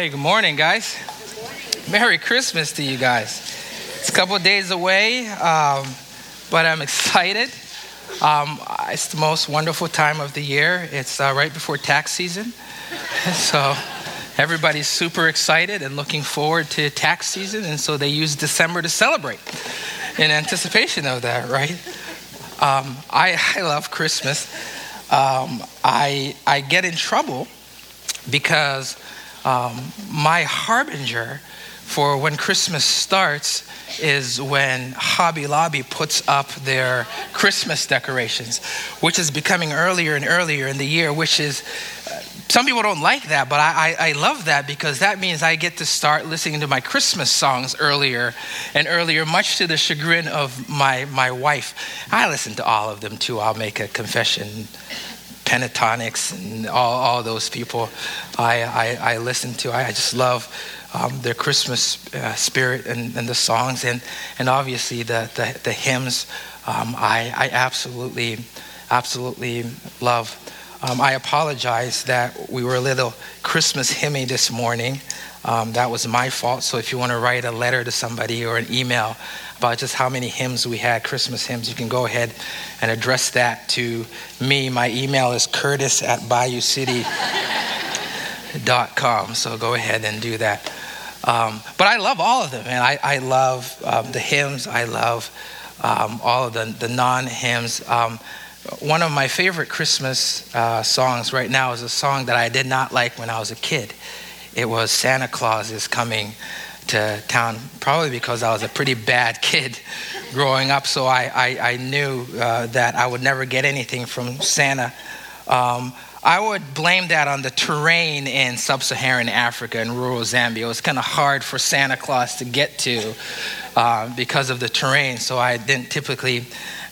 Hey, good morning, guys. Merry Christmas to you guys. It's a couple days away, um, but I'm excited. Um, it's the most wonderful time of the year. It's uh, right before tax season. so everybody's super excited and looking forward to tax season, and so they use December to celebrate in anticipation of that, right? Um, I, I love Christmas. Um, I, I get in trouble because um, my harbinger for when Christmas starts is when Hobby Lobby puts up their Christmas decorations, which is becoming earlier and earlier in the year, which is, uh, some people don't like that, but I, I, I, love that because that means I get to start listening to my Christmas songs earlier and earlier, much to the chagrin of my, my wife. I listen to all of them too, I'll make a confession Pentatonix and all, all those people I, I, I listen to. I, I just love um, their Christmas uh, spirit and, and the songs and, and obviously the, the, the hymns. Um, I, I absolutely, absolutely love. Um, I apologize that we were a little Christmas hymny this morning. Um, that was my fault. So if you want to write a letter to somebody or an email, about just how many hymns we had, Christmas hymns, you can go ahead and address that to me. My email is curtis at bayoucity.com. So go ahead and do that. Um, but I love all of them, and I, I love um, the hymns. I love um, all of the, the non hymns. Um, one of my favorite Christmas uh, songs right now is a song that I did not like when I was a kid. It was Santa Claus is Coming to town, probably because I was a pretty bad kid growing up. So I, I, I knew uh, that I would never get anything from Santa. Um, I would blame that on the terrain in sub Saharan Africa and rural Zambia. It was kind of hard for Santa Claus to get to uh, because of the terrain, so I didn't typically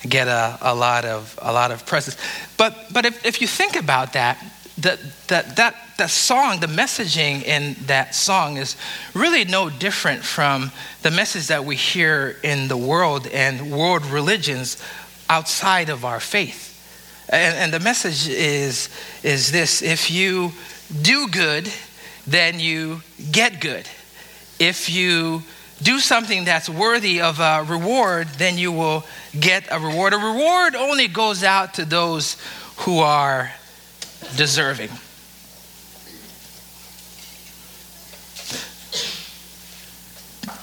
get a, a, lot, of, a lot of presents. But, but if, if you think about that, that, that, that, that song, the messaging in that song is really no different from the message that we hear in the world and world religions outside of our faith. And, and the message is, is this if you do good, then you get good. If you do something that's worthy of a reward, then you will get a reward. A reward only goes out to those who are deserving.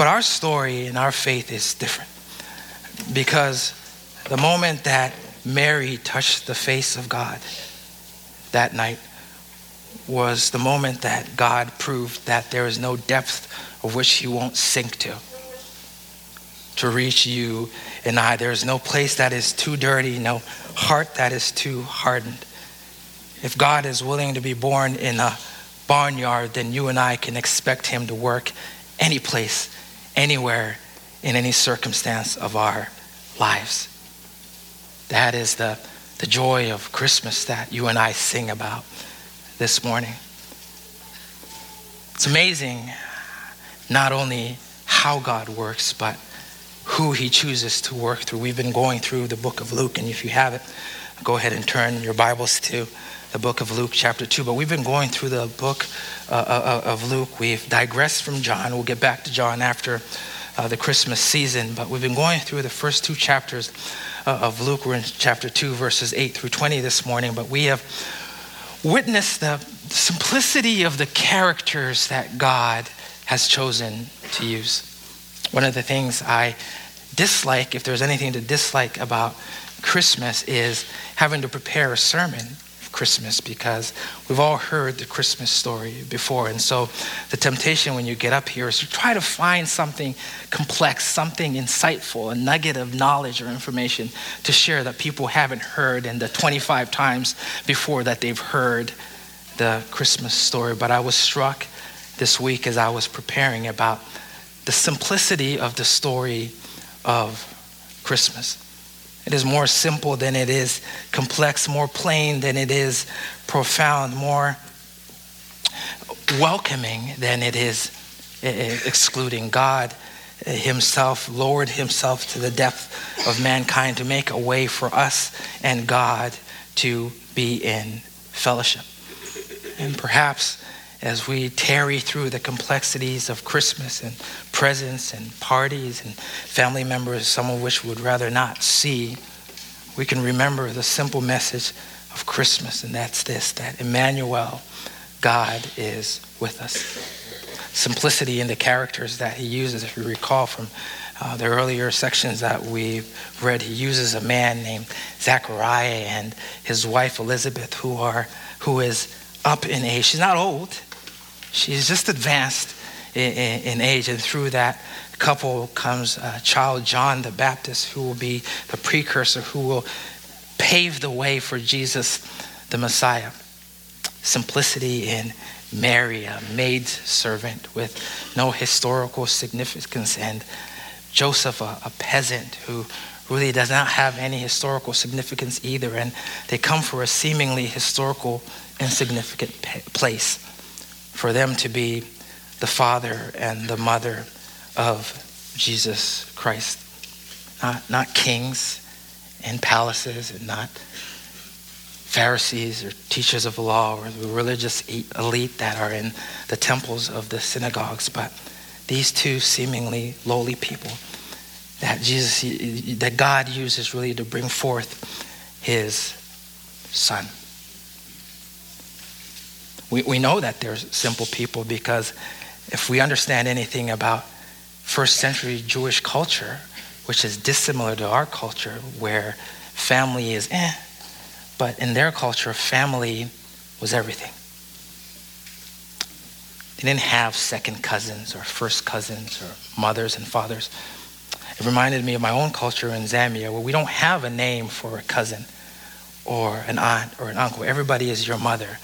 But our story and our faith is different because the moment that Mary touched the face of God that night was the moment that God proved that there is no depth of which He won't sink to. To reach you and I, there is no place that is too dirty, no heart that is too hardened. If God is willing to be born in a barnyard, then you and I can expect Him to work any place, anywhere, in any circumstance of our lives. That is the, the joy of Christmas that you and I sing about this morning. It's amazing not only how God works, but who He chooses to work through. We've been going through the book of Luke, and if you have it, go ahead and turn your Bibles to the book of Luke, chapter 2. But we've been going through the book uh, uh, uh, of Luke. We've digressed from John. We'll get back to John after uh, the Christmas season. But we've been going through the first two chapters uh, of Luke. We're in chapter 2, verses 8 through 20 this morning. But we have witnessed the simplicity of the characters that God has chosen to use. One of the things I dislike, if there's anything to dislike about Christmas, is having to prepare a sermon Christmas because we've all heard the Christmas story before. And so the temptation when you get up here is to try to find something complex, something insightful, a nugget of knowledge or information to share that people haven't heard in the 25 times before that they've heard the Christmas story. But I was struck this week as I was preparing about the simplicity of the story of Christmas. It is more simple than it is complex, more plain than it is profound, more welcoming than it is eh, eh, excluding. God eh, Himself lowered Himself to the depth of mankind to make a way for us and God to be in fellowship. And perhaps as we tarry through the complexities of Christmas and presents and parties and family members, some of which would rather not see, we can remember the simple message of Christmas, and that's this that Emmanuel, God is with us. Simplicity in the characters that he uses, if you recall from uh, the earlier sections that we've read, he uses a man named Zachariah and his wife Elizabeth, who are who is up in age. She's not old; she's just advanced in, in, in age, and through that couple comes a child John the Baptist, who will be the precursor, who will pave the way for Jesus, the Messiah. Simplicity in Mary, a maid servant with no historical significance, and Joseph, a, a peasant who really does not have any historical significance either, and they come for a seemingly historical, insignificant place for them to be the father and the mother of Jesus Christ. Not, not kings and palaces, and not Pharisees or teachers of law or the religious elite that are in the temples of the synagogues, but these two seemingly lowly people that Jesus, that God uses really to bring forth his son. We, we know that they're simple people because if we understand anything about first century Jewish culture, which is dissimilar to our culture, where family is eh, but in their culture, family was everything. They didn't have second cousins or first cousins or mothers and fathers. It reminded me of my own culture in Zambia, where we don't have a name for a cousin or an aunt or an uncle. Everybody is your mother.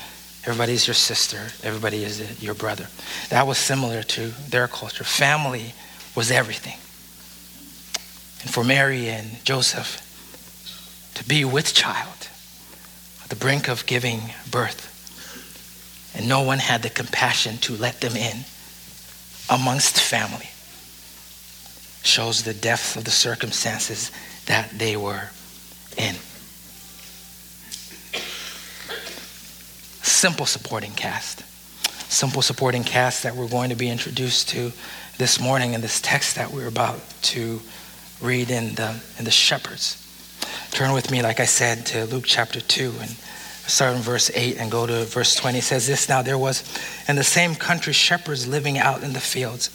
Everybody is your sister. Everybody is your brother. That was similar to their culture. Family was everything. And for Mary and Joseph to be with child, at the brink of giving birth, and no one had the compassion to let them in amongst family, shows the depth of the circumstances that they were in. Simple supporting cast. Simple supporting cast that we're going to be introduced to this morning in this text that we're about to read in the, in the shepherds. Turn with me, like I said, to Luke chapter 2 and start in verse 8 and go to verse 20. It says this Now there was in the same country shepherds living out in the fields,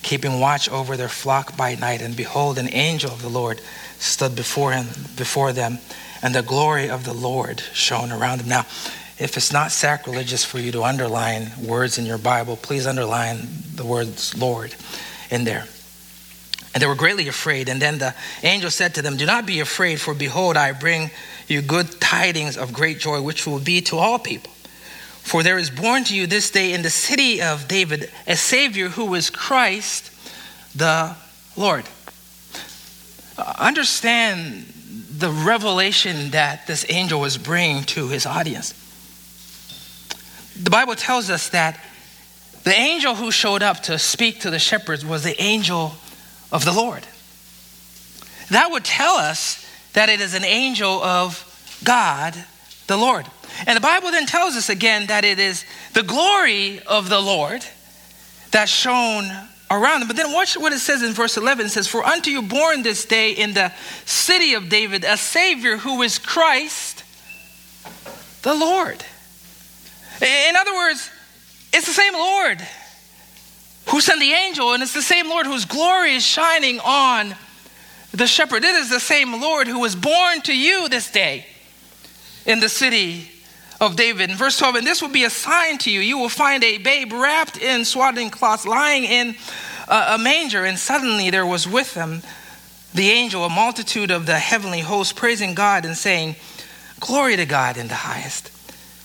keeping watch over their flock by night. And behold, an angel of the Lord stood before him, before them, and the glory of the Lord shone around them. Now, if it's not sacrilegious for you to underline words in your Bible, please underline the words Lord in there. And they were greatly afraid. And then the angel said to them, Do not be afraid, for behold, I bring you good tidings of great joy, which will be to all people. For there is born to you this day in the city of David a Savior who is Christ the Lord. Uh, understand the revelation that this angel was bringing to his audience the Bible tells us that the angel who showed up to speak to the shepherds was the angel of the Lord. That would tell us that it is an angel of God, the Lord. And the Bible then tells us again that it is the glory of the Lord that shone around them. But then watch what it says in verse 11. It says, For unto you born this day in the city of David a Savior who is Christ the Lord. In other words, it's the same Lord who sent the angel, and it's the same Lord whose glory is shining on the shepherd. It is the same Lord who was born to you this day in the city of David. In verse 12, and this will be a sign to you. You will find a babe wrapped in swaddling cloths, lying in a, manger. And suddenly there was with them the angel, a multitude of the heavenly host, praising God and saying, Glory to God in the highest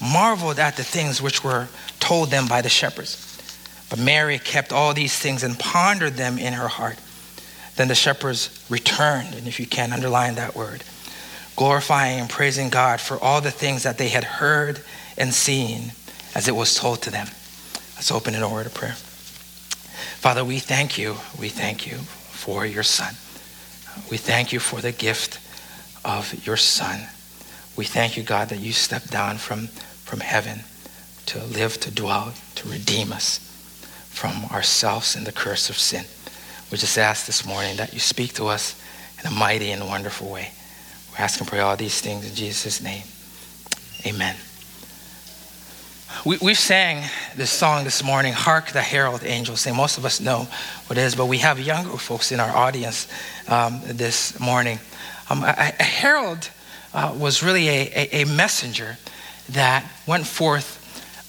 marveled at the things which were told them by the shepherds. But Mary kept all these things and pondered them in her heart. Then the shepherds returned, and if you can, underline that word, glorifying and praising God for all the things that they had heard and seen as it was told to them. Let's open in a word of prayer. Father, we thank you. We thank you for your Son. We thank you for the gift of your Son. We thank you, God, that you stepped down from, from heaven to live, to dwell, to redeem us from ourselves and the curse of sin. We just ask this morning that you speak to us in a mighty and wonderful way. We're asking pray all these things in Jesus' name. Amen. We, we sang this song this morning, Hark the Herald Angels Sing. Most of us know what it is, but we have younger folks in our audience um, this morning. Um, a, a, herald uh, was really a, a, a messenger that went forth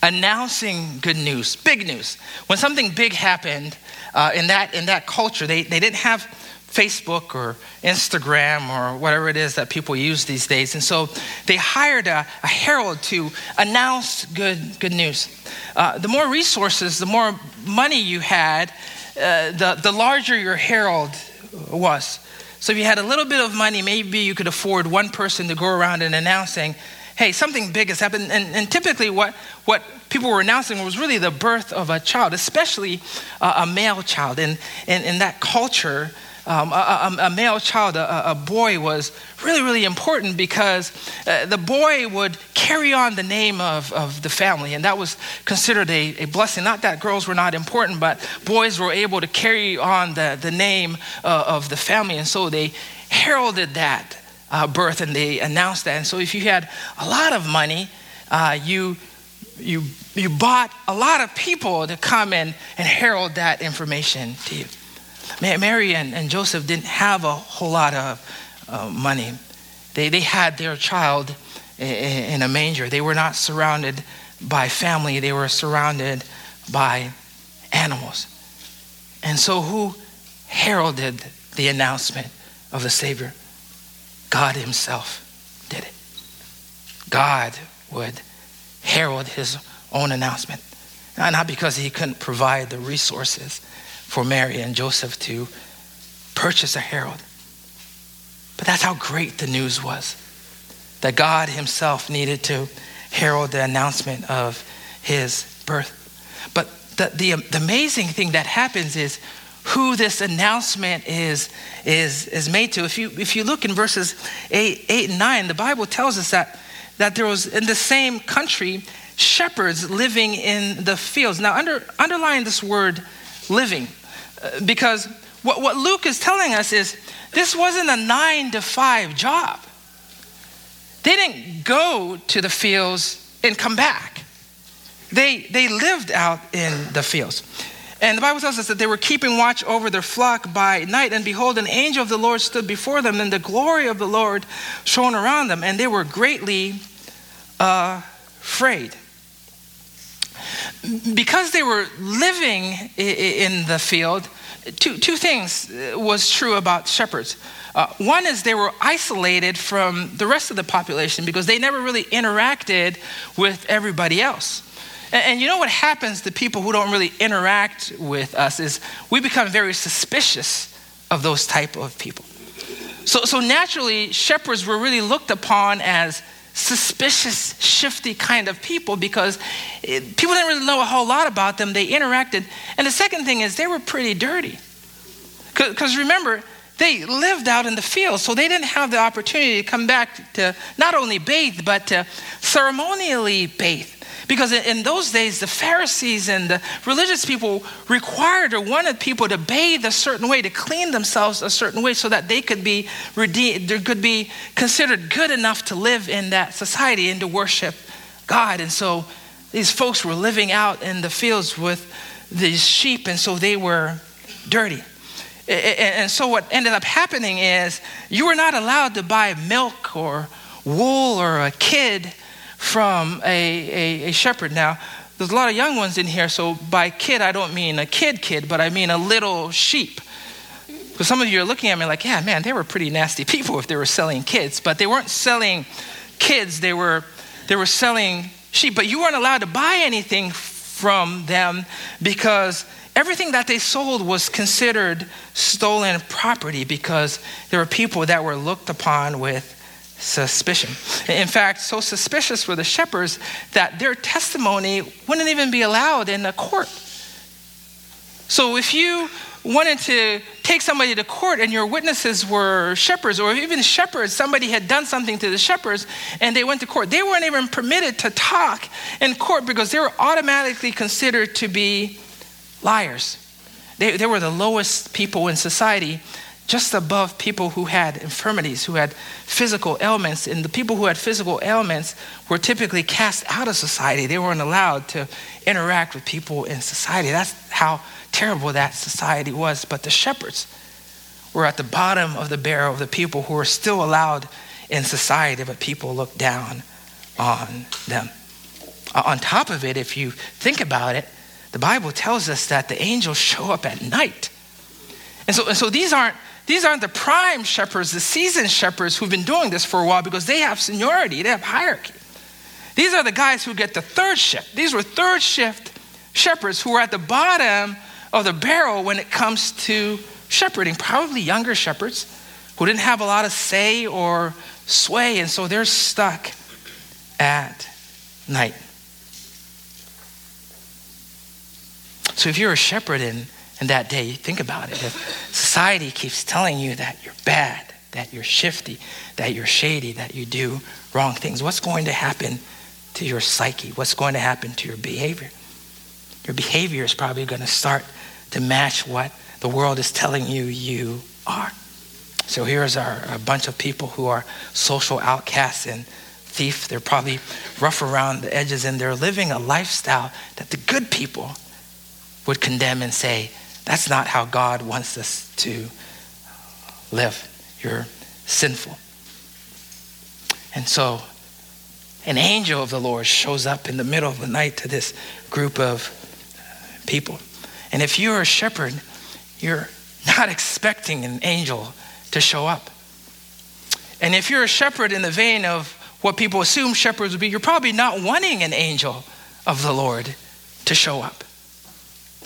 announcing good news, big news. When something big happened uh, in, that, in that culture, they, they didn't have Facebook or Instagram or whatever it is that people use these days. And so they hired a, a herald to announce good, good news. Uh, the more resources, the more money you had, uh, the, the larger your herald was. So if you had a little bit of money, maybe you could afford one person to go around and announcing, hey, something big has happened. And, and typically, what, what people were announcing was really the birth of a child, especially uh, a male child. And in, that culture, um, a, a, a, male child, a, a, boy, was really, really important because uh, the boy would carry on the name of, of the family, and that was considered a, a blessing. Not that girls were not important, but boys were able to carry on the, the name uh, of the family, and so they heralded that uh, birth and they announced that. And so if you had a lot of money, uh, you you, you bought a lot of people to come and, and herald that information to you. Mary and, and Joseph didn't have a whole lot of uh, money. They, they had their child in a manger. They were not surrounded by family, they were surrounded by animals. And so, who heralded the announcement of the Savior? God Himself did it. God would herald his own announcement. Not because he couldn't provide the resources for Mary and Joseph to purchase a herald, but that's how great the news was that God himself needed to herald the announcement of his birth. But the, the, the amazing thing that happens is who this announcement is, is, is made to. If you, if you look in verses 8, 8 and 9, the Bible tells us that that there was in the same country shepherds living in the fields. Now, under, underline this word living, uh, because what, what Luke is telling us is this wasn't a nine to five job. They didn't go to the fields and come back. They, they lived out in the fields. And the Bible tells us that they were keeping watch over their flock by night, and behold, an angel of the Lord stood before them, and the glory of the Lord shone around them, and they were greatly afraid. Because they were living in the field, two, two things was true about shepherds. Uh, one is they were isolated from the rest of the population because they never really interacted with everybody else. And, and, you know what happens to people who don't really interact with us is we become very suspicious of those type of people. So, so naturally, shepherds were really looked upon as suspicious, shifty kind of people because it, people didn't really know a whole lot about them. They interacted. And the second thing is they were pretty dirty. Because remember, they lived out in the field, so they didn't have the opportunity to come back to not only bathe, but to ceremonially bathe. Because in those days, the Pharisees and the religious people required or wanted people to bathe a certain way, to clean themselves a certain way, so that they could be redeemed, they could be considered good enough to live in that society and to worship God. And so these folks were living out in the fields with these sheep, and so they were dirty. And so what ended up happening is you were not allowed to buy milk or wool or a kid from a, a, a shepherd. Now, there's a lot of young ones in here, so by kid, I don't mean a kid kid, but I mean a little sheep. Because some of you are looking at me like, yeah, man, they were pretty nasty people if they were selling kids. But they weren't selling kids, they were, they were selling sheep. But you weren't allowed to buy anything from them because everything that they sold was considered stolen property because there were people that were looked upon with suspicion. In fact, so suspicious were the shepherds that their testimony wouldn't even be allowed in a court. So if you wanted to take somebody to court and your witnesses were shepherds, or even shepherds, somebody had done something to the shepherds and they went to court, they weren't even permitted to talk in court because they were automatically considered to be liars. They, they were the lowest people in society just above people who had infirmities, who had physical ailments. And the people who had physical ailments were typically cast out of society. They weren't allowed to interact with people in society. That's how terrible that society was. But the shepherds were at the bottom of the barrel of the people who were still allowed in society, but people looked down on them. Uh, on top of it, if you think about it, the Bible tells us that the angels show up at night. And so, and so these aren't these aren't the prime shepherds, the seasoned shepherds who've been doing this for a while because they have seniority, they have hierarchy. These are the guys who get the third shift. These were third shift shepherds who are at the bottom of the barrel when it comes to shepherding, probably younger shepherds who didn't have a lot of say or sway, and so they're stuck at night. So if you're a shepherd in and that day, think about it. If society keeps telling you that you're bad, that you're shifty, that you're shady, that you do wrong things, what's going to happen to your psyche? What's going to happen to your behavior? Your behavior is probably going to start to match what the world is telling you you are. So here's our, a bunch of people who are social outcasts and thief. They're probably rough around the edges and they're living a lifestyle that the good people would condemn and say, that's not how God wants us to live. You're sinful. And so an angel of the Lord shows up in the middle of the night to this group of people. And if you're a shepherd, you're not expecting an angel to show up. And if you're a shepherd in the vein of what people assume shepherds would be, you're probably not wanting an angel of the Lord to show up.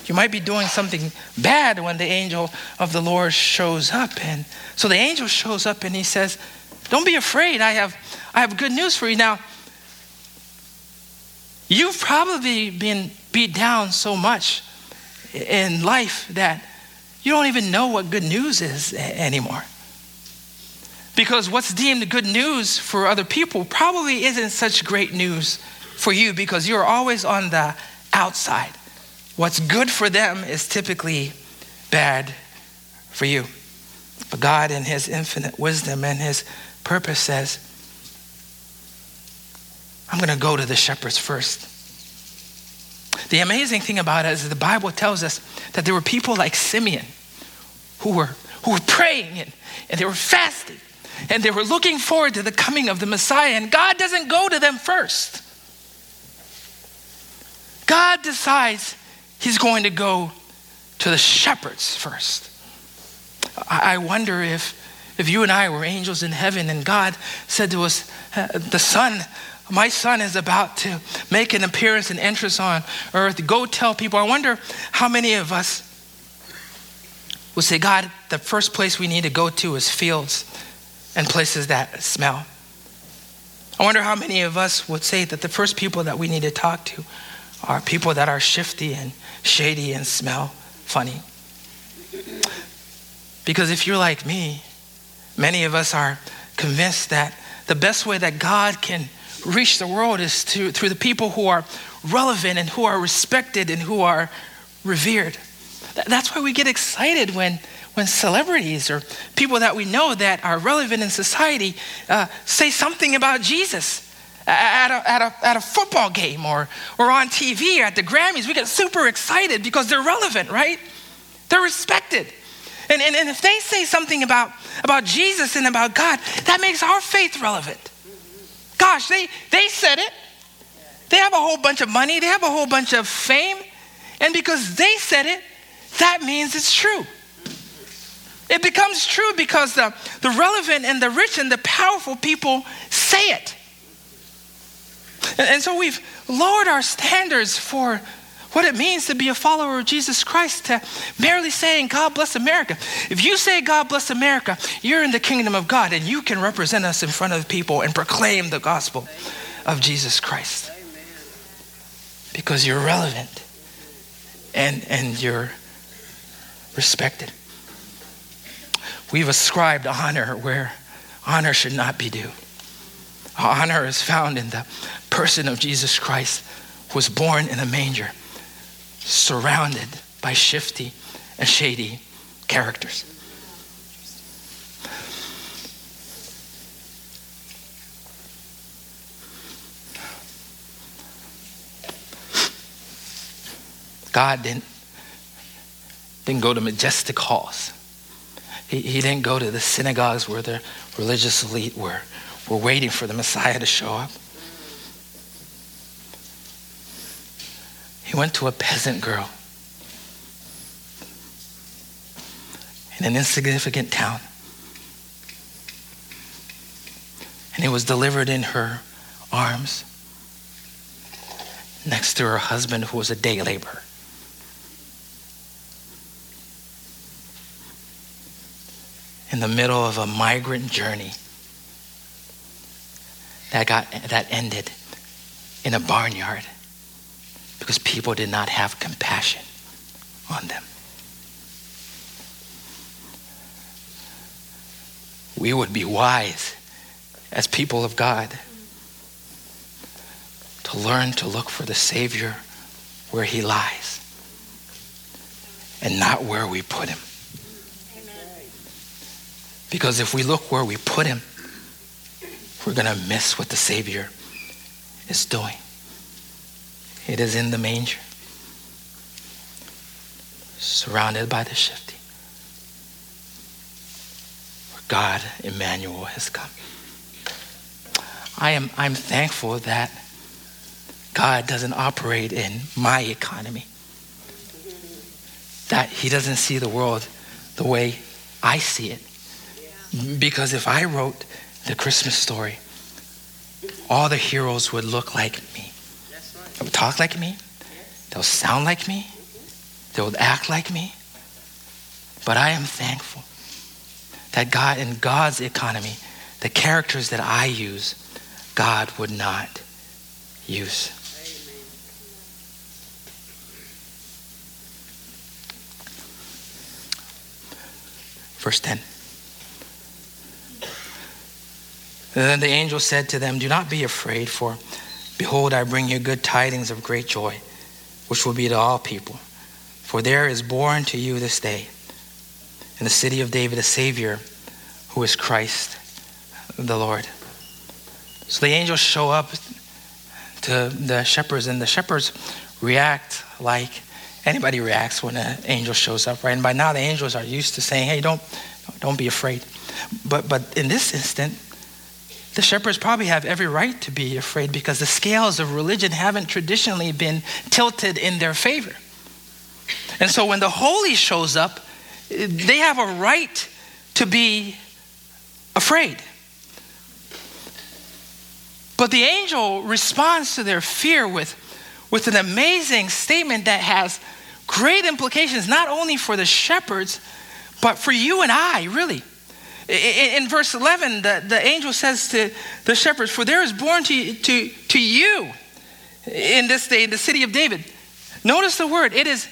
You might be doing something bad when the angel of the Lord shows up. And so the angel shows up and he says, Don't be afraid. I have, I have good news for you. Now, you've probably been beat down so much in life that you don't even know what good news is anymore. Because what's deemed good news for other people probably isn't such great news for you because you're always on the outside. What's good for them is typically bad for you. But God, in His infinite wisdom and His purpose, says, I'm going to go to the shepherds first. The amazing thing about it is the Bible tells us that there were people like Simeon who were, who were praying and, and they were fasting and they were looking forward to the coming of the Messiah, and God doesn't go to them first. God decides He's going to go to the shepherds first. I wonder if, if you and I were angels in heaven and God said to us, uh, The Son, my son is about to make an appearance and entrance on earth. Go tell people. I wonder how many of us would say, God, the first place we need to go to is fields and places that smell. I wonder how many of us would say that the first people that we need to talk to are people that are shifty and shady and smell funny. Because if you're like me, many of us are convinced that the best way that God can reach the world is to, through the people who are relevant and who are respected and who are revered. That's why we get excited when, when celebrities or people that we know that are relevant in society uh, say something about Jesus at a, at, a, at a football game or, or on TV or at the Grammys. We get super excited because they're relevant, right? They're respected. And, and, and if they say something about, about Jesus and about God, that makes our faith relevant. Gosh, they, they said it. They have a whole bunch of money, they have a whole bunch of fame. And because they said it, that means it's true. It becomes true because the, the relevant and the rich and the powerful people say it. And, and so we've lowered our standards for what it means to be a follower of Jesus Christ, to merely saying, God bless America. If you say, God bless America, you're in the kingdom of God and you can represent us in front of people and proclaim the gospel of Jesus Christ. Because you're relevant and, and you're respected. We've ascribed honor where honor should not be due. Honor is found in the person of Jesus Christ, who was born in a manger surrounded by shifty and shady characters. God didn't, didn't go to majestic halls. He, he didn't go to the synagogues where the religious elite were, were waiting for the Messiah to show up. He went to a peasant girl in an insignificant town. And he was delivered in her arms next to her husband, who was a day laborer. In the middle of a migrant journey that, got, that ended in a barnyard because people did not have compassion on them. We would be wise as people of God to learn to look for the Savior where he lies and not where we put him. Because if we look where we put him, we're going to miss what the Savior is doing. It is in the manger, surrounded by the shifting, where God, Emmanuel, has come. I am I'm thankful that God doesn't operate in my economy. That he doesn't see the world the way I see it. Because if I wrote the Christmas story, all the heroes would look like me. They would talk like me. They'll sound like me. They would act like me. But I am thankful that God, in God's economy, the characters that I use, God would not use. Verse 10. And then the angel said to them, Do not be afraid, for Behold, I bring you good tidings of great joy, which will be to all people. For there is born to you this day in the city of David a Savior who is Christ the Lord. So the angels show up to the shepherds, and the shepherds react like anybody reacts when an angel shows up, right? And by now the angels are used to saying, "Hey, don't, don't be afraid." But but in this instant, the shepherds probably have every right to be afraid because the scales of religion haven't traditionally been tilted in their favor. And so when the holy shows up, they have a right to be afraid. But the angel responds to their fear with, with an amazing statement that has great implications, not only for the shepherds, but for you and I, really. In, in verse 11, the, the angel says to the shepherds, For there is born to, to, to you in this day in the city of David. Notice the word, it is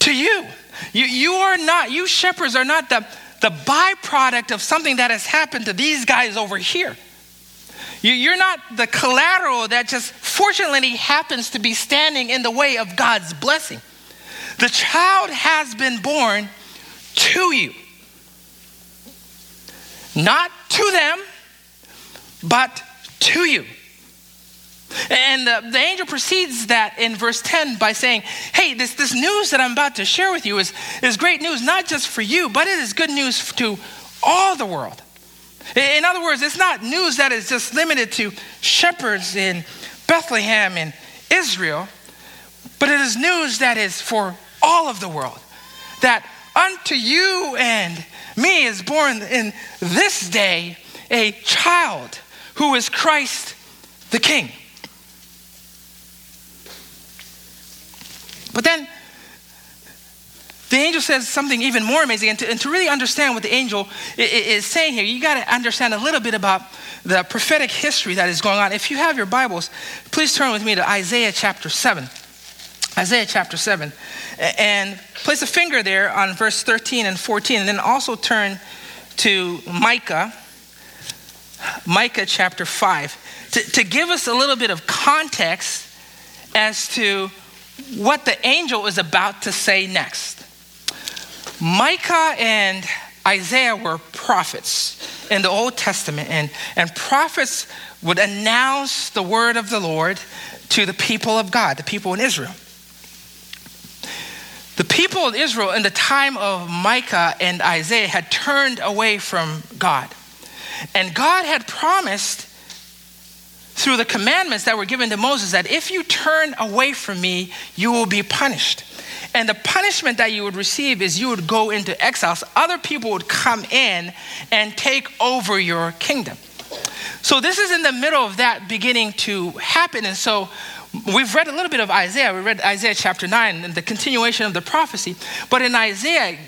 to you. You, you are not, you shepherds are not the, the byproduct of something that has happened to these guys over here. You, you're not the collateral that just fortunately happens to be standing in the way of God's blessing. The child has been born to you. Not to them, but to you. And the, the, angel precedes that in verse 10 by saying, Hey, this, this news that I'm about to share with you is, is great news, not just for you, but it is good news to all the world. In other words, it's not news that is just limited to shepherds in Bethlehem and Israel, but it is news that is for all of the world. That unto you and me is born in this day a child who is Christ the King. But then the angel says something even more amazing. And to, and to really understand what the angel is saying here, you got to understand a little bit about the prophetic history that is going on. If you have your Bibles, please turn with me to Isaiah chapter 7. Isaiah chapter 7. And place a finger there on verse 13 and 14, and then also turn to Micah, Micah chapter 5, to, to give us a little bit of context as to what the angel is about to say next. Micah and Isaiah were prophets in the Old Testament, and, and prophets would announce the word of the Lord to the people of God, the people in Israel. The people of Israel in the time of Micah and Isaiah had turned away from God. And God had promised through the commandments that were given to Moses that if you turn away from me, you will be punished. And the punishment that you would receive is you would go into exiles. Other people would come in and take over your kingdom. So this is in the middle of that beginning to happen. And so we've read a little bit of Isaiah. We read Isaiah chapter 9 and the continuation of the prophecy. But in Isaiah,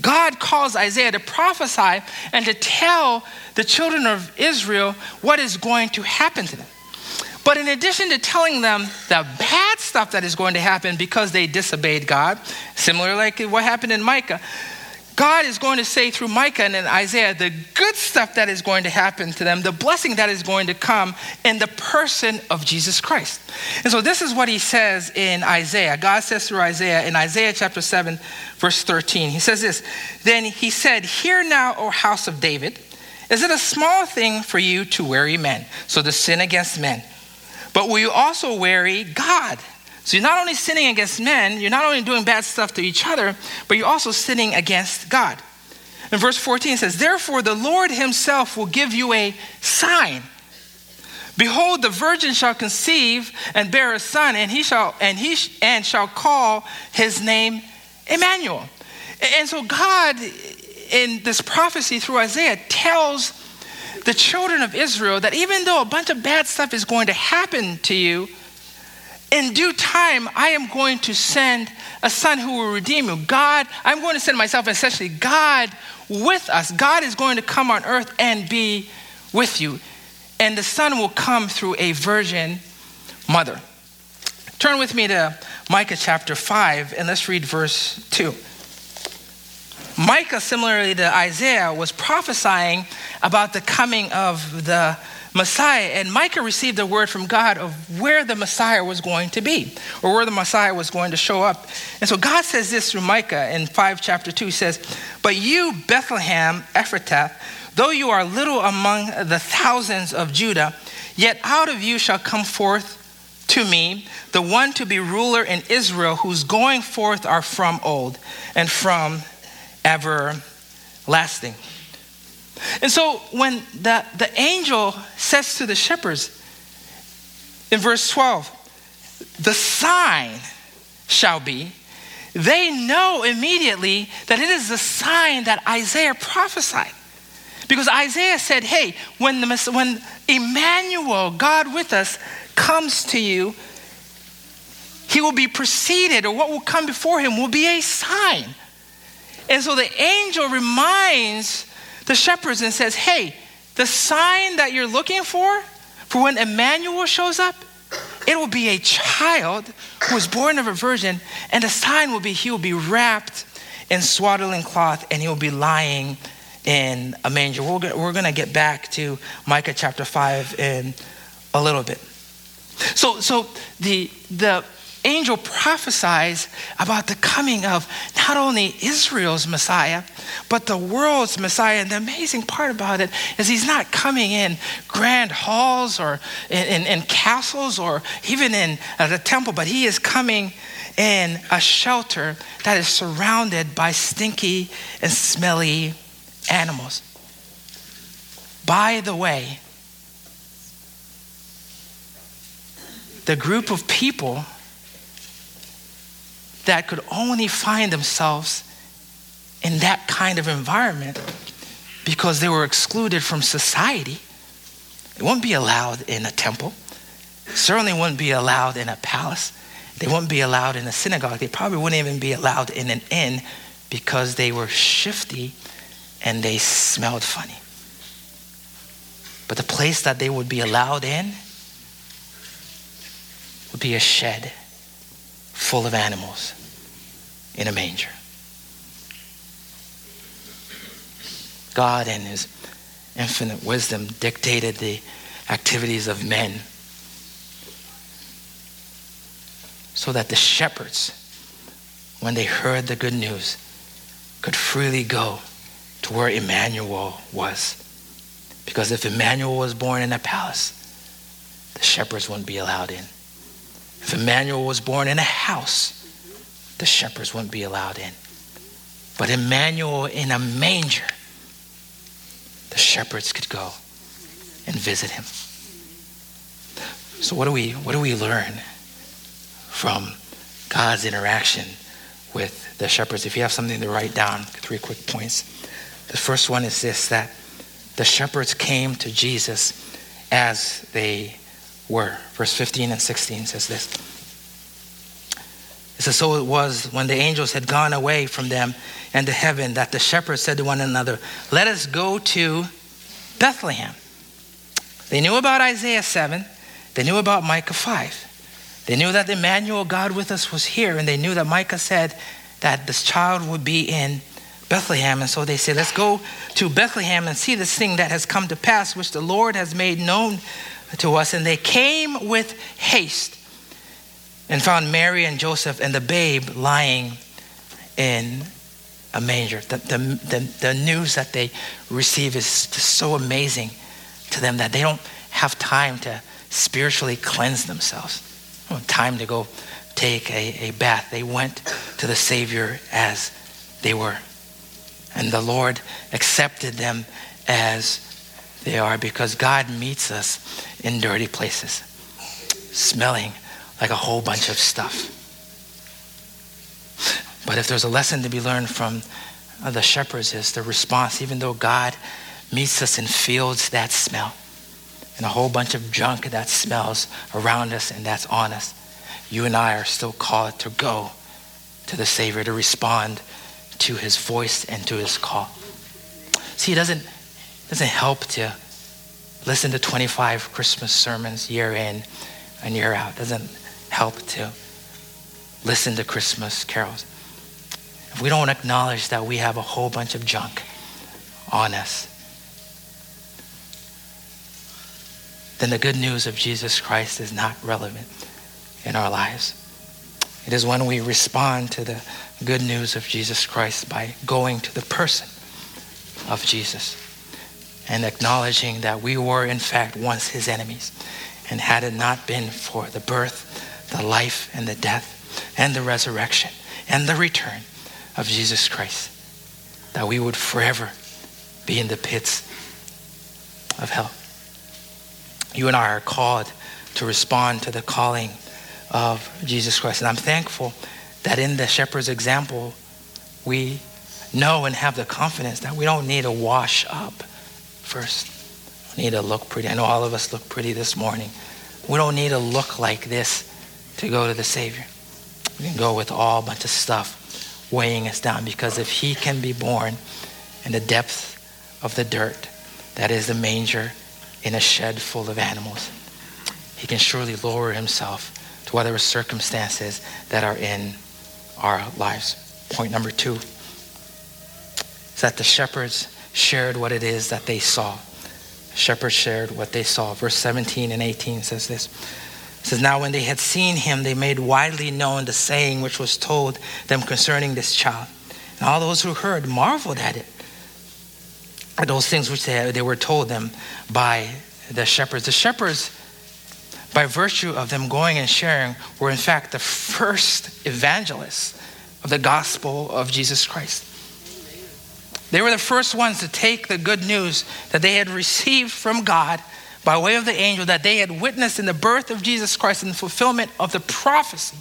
God calls Isaiah to prophesy and to tell the children of Israel what is going to happen to them. But in addition to telling them the bad stuff that is going to happen because they disobeyed God, similar like what happened in Micah, God is going to say through Micah and Isaiah the good stuff that is going to happen to them, the blessing that is going to come in the person of Jesus Christ. And so this is what he says in Isaiah. God says through Isaiah in Isaiah chapter 7, verse 13. He says this Then he said, Hear now, O house of David, is it a small thing for you to weary men, so to sin against men? But will you also weary God? So you're not only sinning against men, you're not only doing bad stuff to each other, but you're also sinning against God. In verse 14 it says, Therefore the Lord himself will give you a sign. Behold, the virgin shall conceive and bear a son, and he shall and he sh- and shall call his name Emmanuel. And so God, in this prophecy through Isaiah, tells the children of Israel that even though a bunch of bad stuff is going to happen to you, in due time, I am going to send a son who will redeem you. God, I'm going to send myself, essentially, God with us. God is going to come on earth and be with you. And the son will come through a virgin mother. Turn with me to Micah chapter 5, and let's read verse 2. Micah, similarly to Isaiah, was prophesying about the coming of the Messiah. And Micah received a word from God of where the Messiah was going to be or where the Messiah was going to show up. And so God says this through Micah in 5 chapter 2. He says, But you, Bethlehem, Ephrathah, though you are little among the thousands of Judah, yet out of you shall come forth to me the one to be ruler in Israel, whose going forth are from old and from everlasting. And so when the, the angel says to the shepherds in verse 12, the sign shall be, they know immediately that it is the sign that Isaiah prophesied. Because Isaiah said, hey, when, the, when Emmanuel, God with us, comes to you, he will be preceded, or what will come before him will be a sign. And so the angel reminds the shepherds and says, Hey, the sign that you're looking for, for when Emmanuel shows up, it will be a child who is born of a virgin, and the sign will be he will be wrapped in swaddling cloth and he will be lying in a manger. We're, we're going to get back to Micah chapter 5 in a little bit. So, so the, the angel prophesies about the coming of not only Israel's Messiah, but the world's Messiah. And the amazing part about it is he's not coming in grand halls or in, in, in castles or even in uh, the temple, but he is coming in a shelter that is surrounded by stinky and smelly animals. By the way, the group of people that could only find themselves in that kind of environment because they were excluded from society. It wouldn't be allowed in a temple, certainly wouldn't be allowed in a palace. They wouldn't be allowed in a synagogue. They probably wouldn't even be allowed in an inn because they were shifty and they smelled funny. But the place that they would be allowed in would be a shed full of animals in a manger. God, in His infinite wisdom, dictated the activities of men so that the shepherds, when they heard the good news, could freely go to where Emmanuel was. Because if Emmanuel was born in a palace, the shepherds wouldn't be allowed in. If Emmanuel was born in a house, the shepherds wouldn't be allowed in. But Emmanuel in a manger, the shepherds could go and visit him. So what do we what do we learn from God's interaction with the shepherds? If you have something to write down, three quick points. The first one is this that the shepherds came to Jesus as they were. Verse 15 and 16 says this. It says, So it was when the angels had gone away from them and to heaven that the shepherds said to one another, Let us go to Bethlehem. They knew about Isaiah 7, they knew about Micah 5. They knew that Emmanuel, God with us, was here, and they knew that Micah said that this child would be in Bethlehem. And so they said, Let's go to Bethlehem and see this thing that has come to pass, which the Lord has made known to us. And they came with haste and found Mary and Joseph and the babe lying in a manger. The, the, the, the news that they receive is so amazing to them that they don't have time to spiritually cleanse themselves. time to go take a, a bath. They went to the Savior as they were. And the Lord accepted them as they are because God meets us in dirty places, smelling like a whole bunch of stuff. But if there's a lesson to be learned from the shepherds is the response, even though God meets us in fields that smell and a whole bunch of junk that smells around us and that's on us, you and I are still called to go to the Savior, to respond to his voice and to his call. See, it doesn't, doesn't help to listen to 25 Christmas sermons year in and year out. It doesn't help to listen to Christmas carols. If we don't acknowledge that we have a whole bunch of junk on us, then the good news of Jesus Christ is not relevant in our lives. It is when we respond to the good news of Jesus Christ by going to the person of Jesus and acknowledging that we were, in fact, once his enemies. And had it not been for the birth, the life, and the death, and the resurrection, and the return of Jesus Christ, that we would forever be in the pits of hell. You and I are called to respond to the calling of Jesus Christ. And I'm thankful that in the shepherd's example, we know and have the confidence that we don't need to wash up first. We need to look pretty. I know all of us look pretty this morning. We don't need to look like this to go to the Savior. We can go with all bunch of stuff weighing us down because if he can be born in the depth of the dirt that is the manger in a shed full of animals, he can surely lower himself to whatever circumstances that are in our lives. Point number two is that the shepherds shared what it is that they saw. Shepherds shared what they saw. Verse 17 and 18 says this. It says, Now when they had seen him, they made widely known the saying which was told them concerning this child. And all those who heard marveled at it, at those things which they, they were told them by the shepherds. The shepherds by virtue of them going and sharing, were in fact the first evangelists of the gospel of Jesus Christ. They were the first ones to take the good news that they had received from God by way of the angel that they had witnessed in the birth of Jesus Christ and the fulfillment of the prophecy,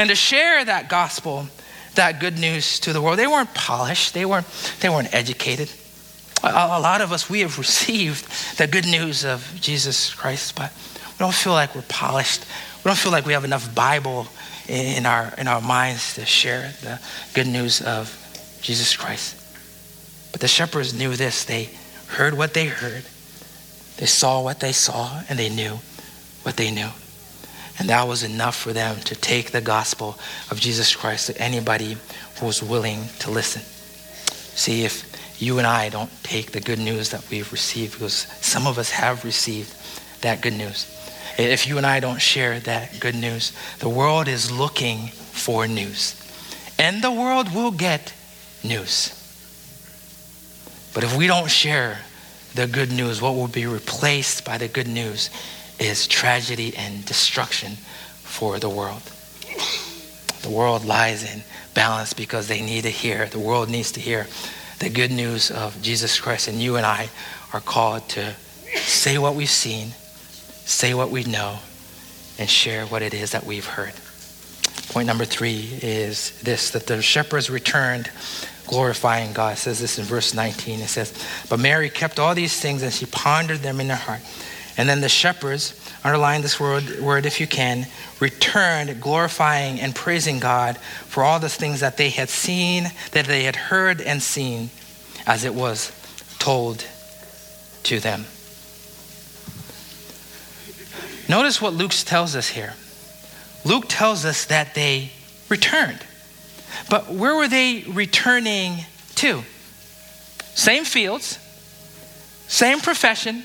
and to share that gospel, that good news to the world. They weren't polished, they weren't, they weren't educated. A, a lot of us, we have received the good news of Jesus Christ, but We don't feel like we're polished. We don't feel like we have enough Bible in our, in our minds to share the good news of Jesus Christ. But the shepherds knew this. They heard what they heard, they saw what they saw, and they knew what they knew. And that was enough for them to take the gospel of Jesus Christ to anybody who was willing to listen. See, if you and I don't take the good news that we've received, because some of us have received that good news, if you and I don't share that good news, the world is looking for news. And the world will get news. But if we don't share the good news, what will be replaced by the good news is tragedy and destruction for the world. The world lies in balance because they need to hear, the world needs to hear the good news of Jesus Christ. And you and I are called to say what we've seen, say what we know, and share what it is that we've heard. Point number three is this that the shepherds returned glorifying God. It says this in verse 19. It says, But Mary kept all these things and she pondered them in her heart. And then the shepherds, underline this word, word if you can, returned glorifying and praising God for all the things that they had seen, that they had heard and seen as it was told to them. Notice what Luke tells us here. Luke tells us that they returned. But where were they returning to? Same fields, same profession,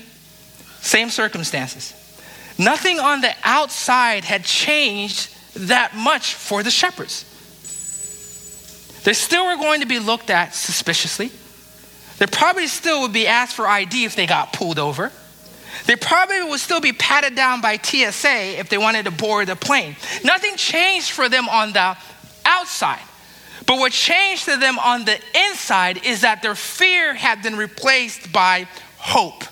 same circumstances. Nothing on the outside had changed that much for the shepherds. They still were going to be looked at suspiciously. They probably still would be asked for ID if they got pulled over. They probably would still be patted down by TSA if they wanted to board the plane. Nothing changed for them on the outside. But what changed to them on the inside is that their fear had been replaced by hope.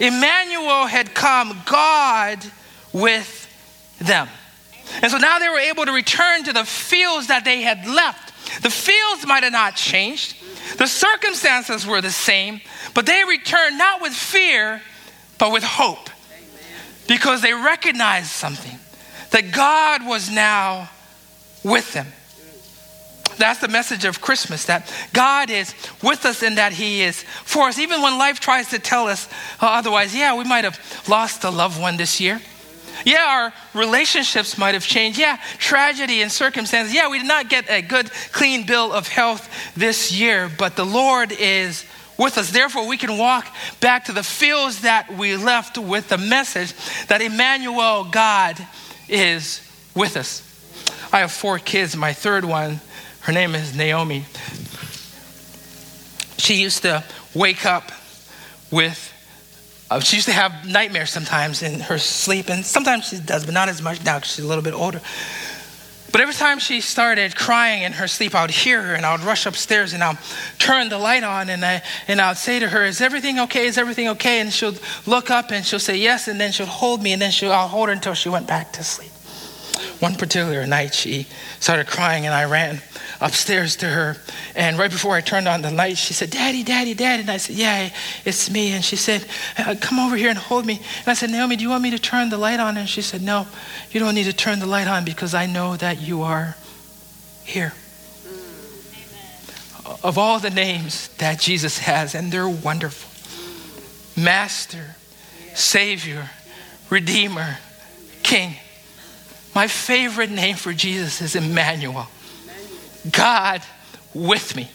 Emmanuel had come, God with them. And so now they were able to return to the fields that they had left. The fields might have not changed, the circumstances were the same, but they returned not with fear, but with hope. Because they recognized something that God was now with them. That's the message of Christmas that God is with us and that He is for us. Even when life tries to tell us uh, otherwise, yeah, we might have lost a loved one this year. Yeah, our relationships might have changed. Yeah, tragedy and circumstances. Yeah, we did not get a good, clean bill of health this year, but the Lord is with us. Therefore, we can walk back to the fields that we left with the message that Emmanuel, God, is with us. I have four kids. My third one her name is Naomi. She used to wake up with, uh, she used to have nightmares sometimes in her sleep, and sometimes she does, but not as much now because she's a little bit older. But every time she started crying in her sleep, I would hear her and I would rush upstairs and I'll turn the light on and I and I'd say to her, Is everything okay? Is everything okay? And she'll look up and she'll say yes, and then she'll hold me, and then she'll I'll hold her until she went back to sleep. One particular night she started crying and I ran upstairs to her. And right before I turned on the light, she said, Daddy, Daddy, Daddy. And I said, Yeah, it's me. And she said, uh, Come over here and hold me. And I said, Naomi, do you want me to turn the light on? And she said, No, you don't need to turn the light on because I know that you are here. Mm. Of all the names that Jesus has, and they're wonderful Master, Savior, Redeemer, King. My favorite name for Jesus is Emmanuel. God with me.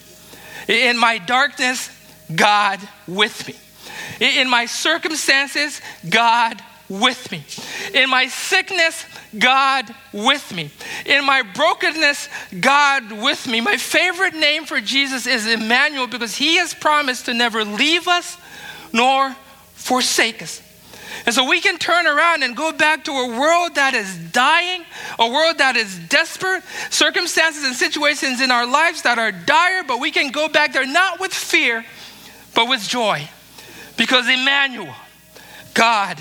In my darkness, God with me. In my circumstances, God with me. In my sickness, God with me. In my brokenness, God with me. My favorite name for Jesus is Emmanuel because he has promised to never leave us nor forsake us. And so we can turn around and go back to a world that is dying, a world that is desperate, circumstances and situations in our lives that are dire, but we can go back there not with fear, but with joy. Because Emmanuel, God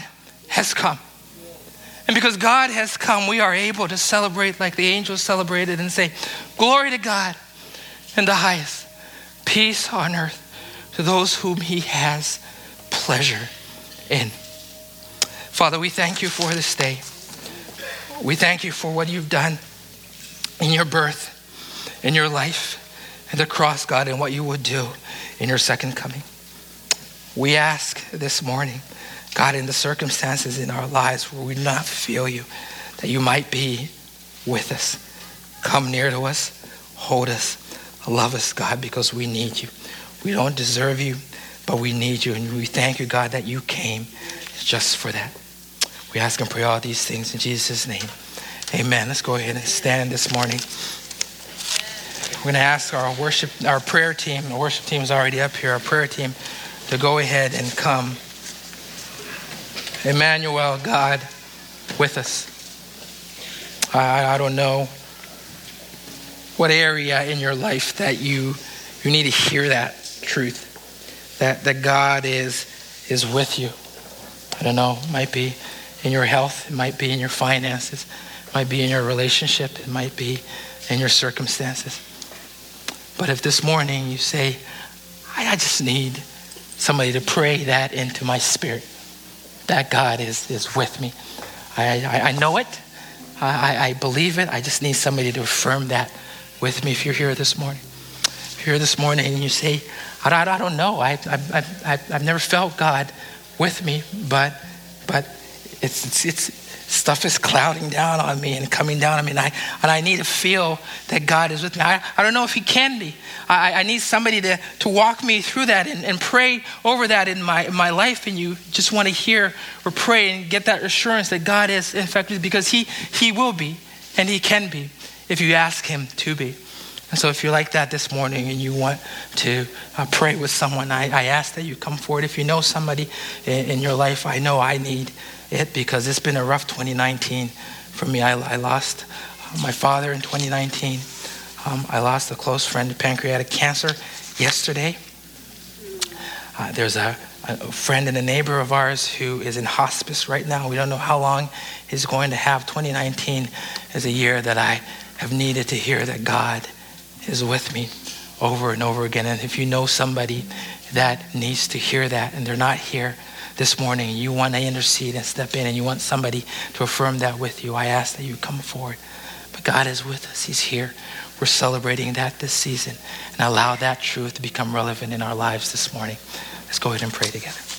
has come. And because God has come, we are able to celebrate like the angels celebrated and say, Glory to God in the highest, peace on earth to those whom he has pleasure in. Father, we thank you for this day. We thank you for what you've done in your birth, in your life, and the cross, God, and what you would do in your second coming. We ask this morning, God, in the circumstances in our lives where we do not feel you, that you might be with us. Come near to us, hold us, love us, God, because we need you. We don't deserve you, but we need you. And we thank you, God, that you came just for that. We ask and pray all these things in Jesus' name. Amen. Let's go ahead and stand this morning. We're going to ask our worship, our prayer team, the worship team is already up here, our prayer team, to go ahead and come. Emmanuel, God, with us. I, I don't know what area in your life that you you need to hear that truth, that that God is is with you. I don't know. It might be in your health. It might be in your finances. It might be in your relationship. It might be in your circumstances. But if this morning you say, I, just need somebody to pray that into my spirit, that God is, is with me. I, I, I know it. I, I believe it. I just need somebody to affirm that with me if you're here this morning. If you're here this morning and you say, I, I, I don't know. I, I, I, I've never felt God with me, but, but it's, it's, it's, stuff is clouding down on me and coming down on me, and I, and I need to feel that God is with me. I, I don't know if He can be. I, I need somebody to, to walk me through that and, and pray over that in my, in my life, and you just want to hear or pray and get that assurance that God is, in fact, because He, he will be and He can be if you ask Him to be. And so, if you're like that this morning and you want to uh, pray with someone, I, I, ask that you come forward. If you know somebody in, in your life, I know I need it because it's been a rough 2019 for me. I, I lost uh, my father in 2019. Um, I lost a close friend to pancreatic cancer yesterday. Uh, there's a, a, friend and a neighbor of ours who is in hospice right now. We don't know how long he's going to have. 2019 is a year that I have needed to hear that God is with me over and over again. And if you know somebody that needs to hear that and they're not here, this morning and you want to intercede and step in and you want somebody to affirm that with you, I ask that you come forward. But God is with us, He's here. We're celebrating that this season and allow that truth to become relevant in our lives this morning. Let's go ahead and pray together.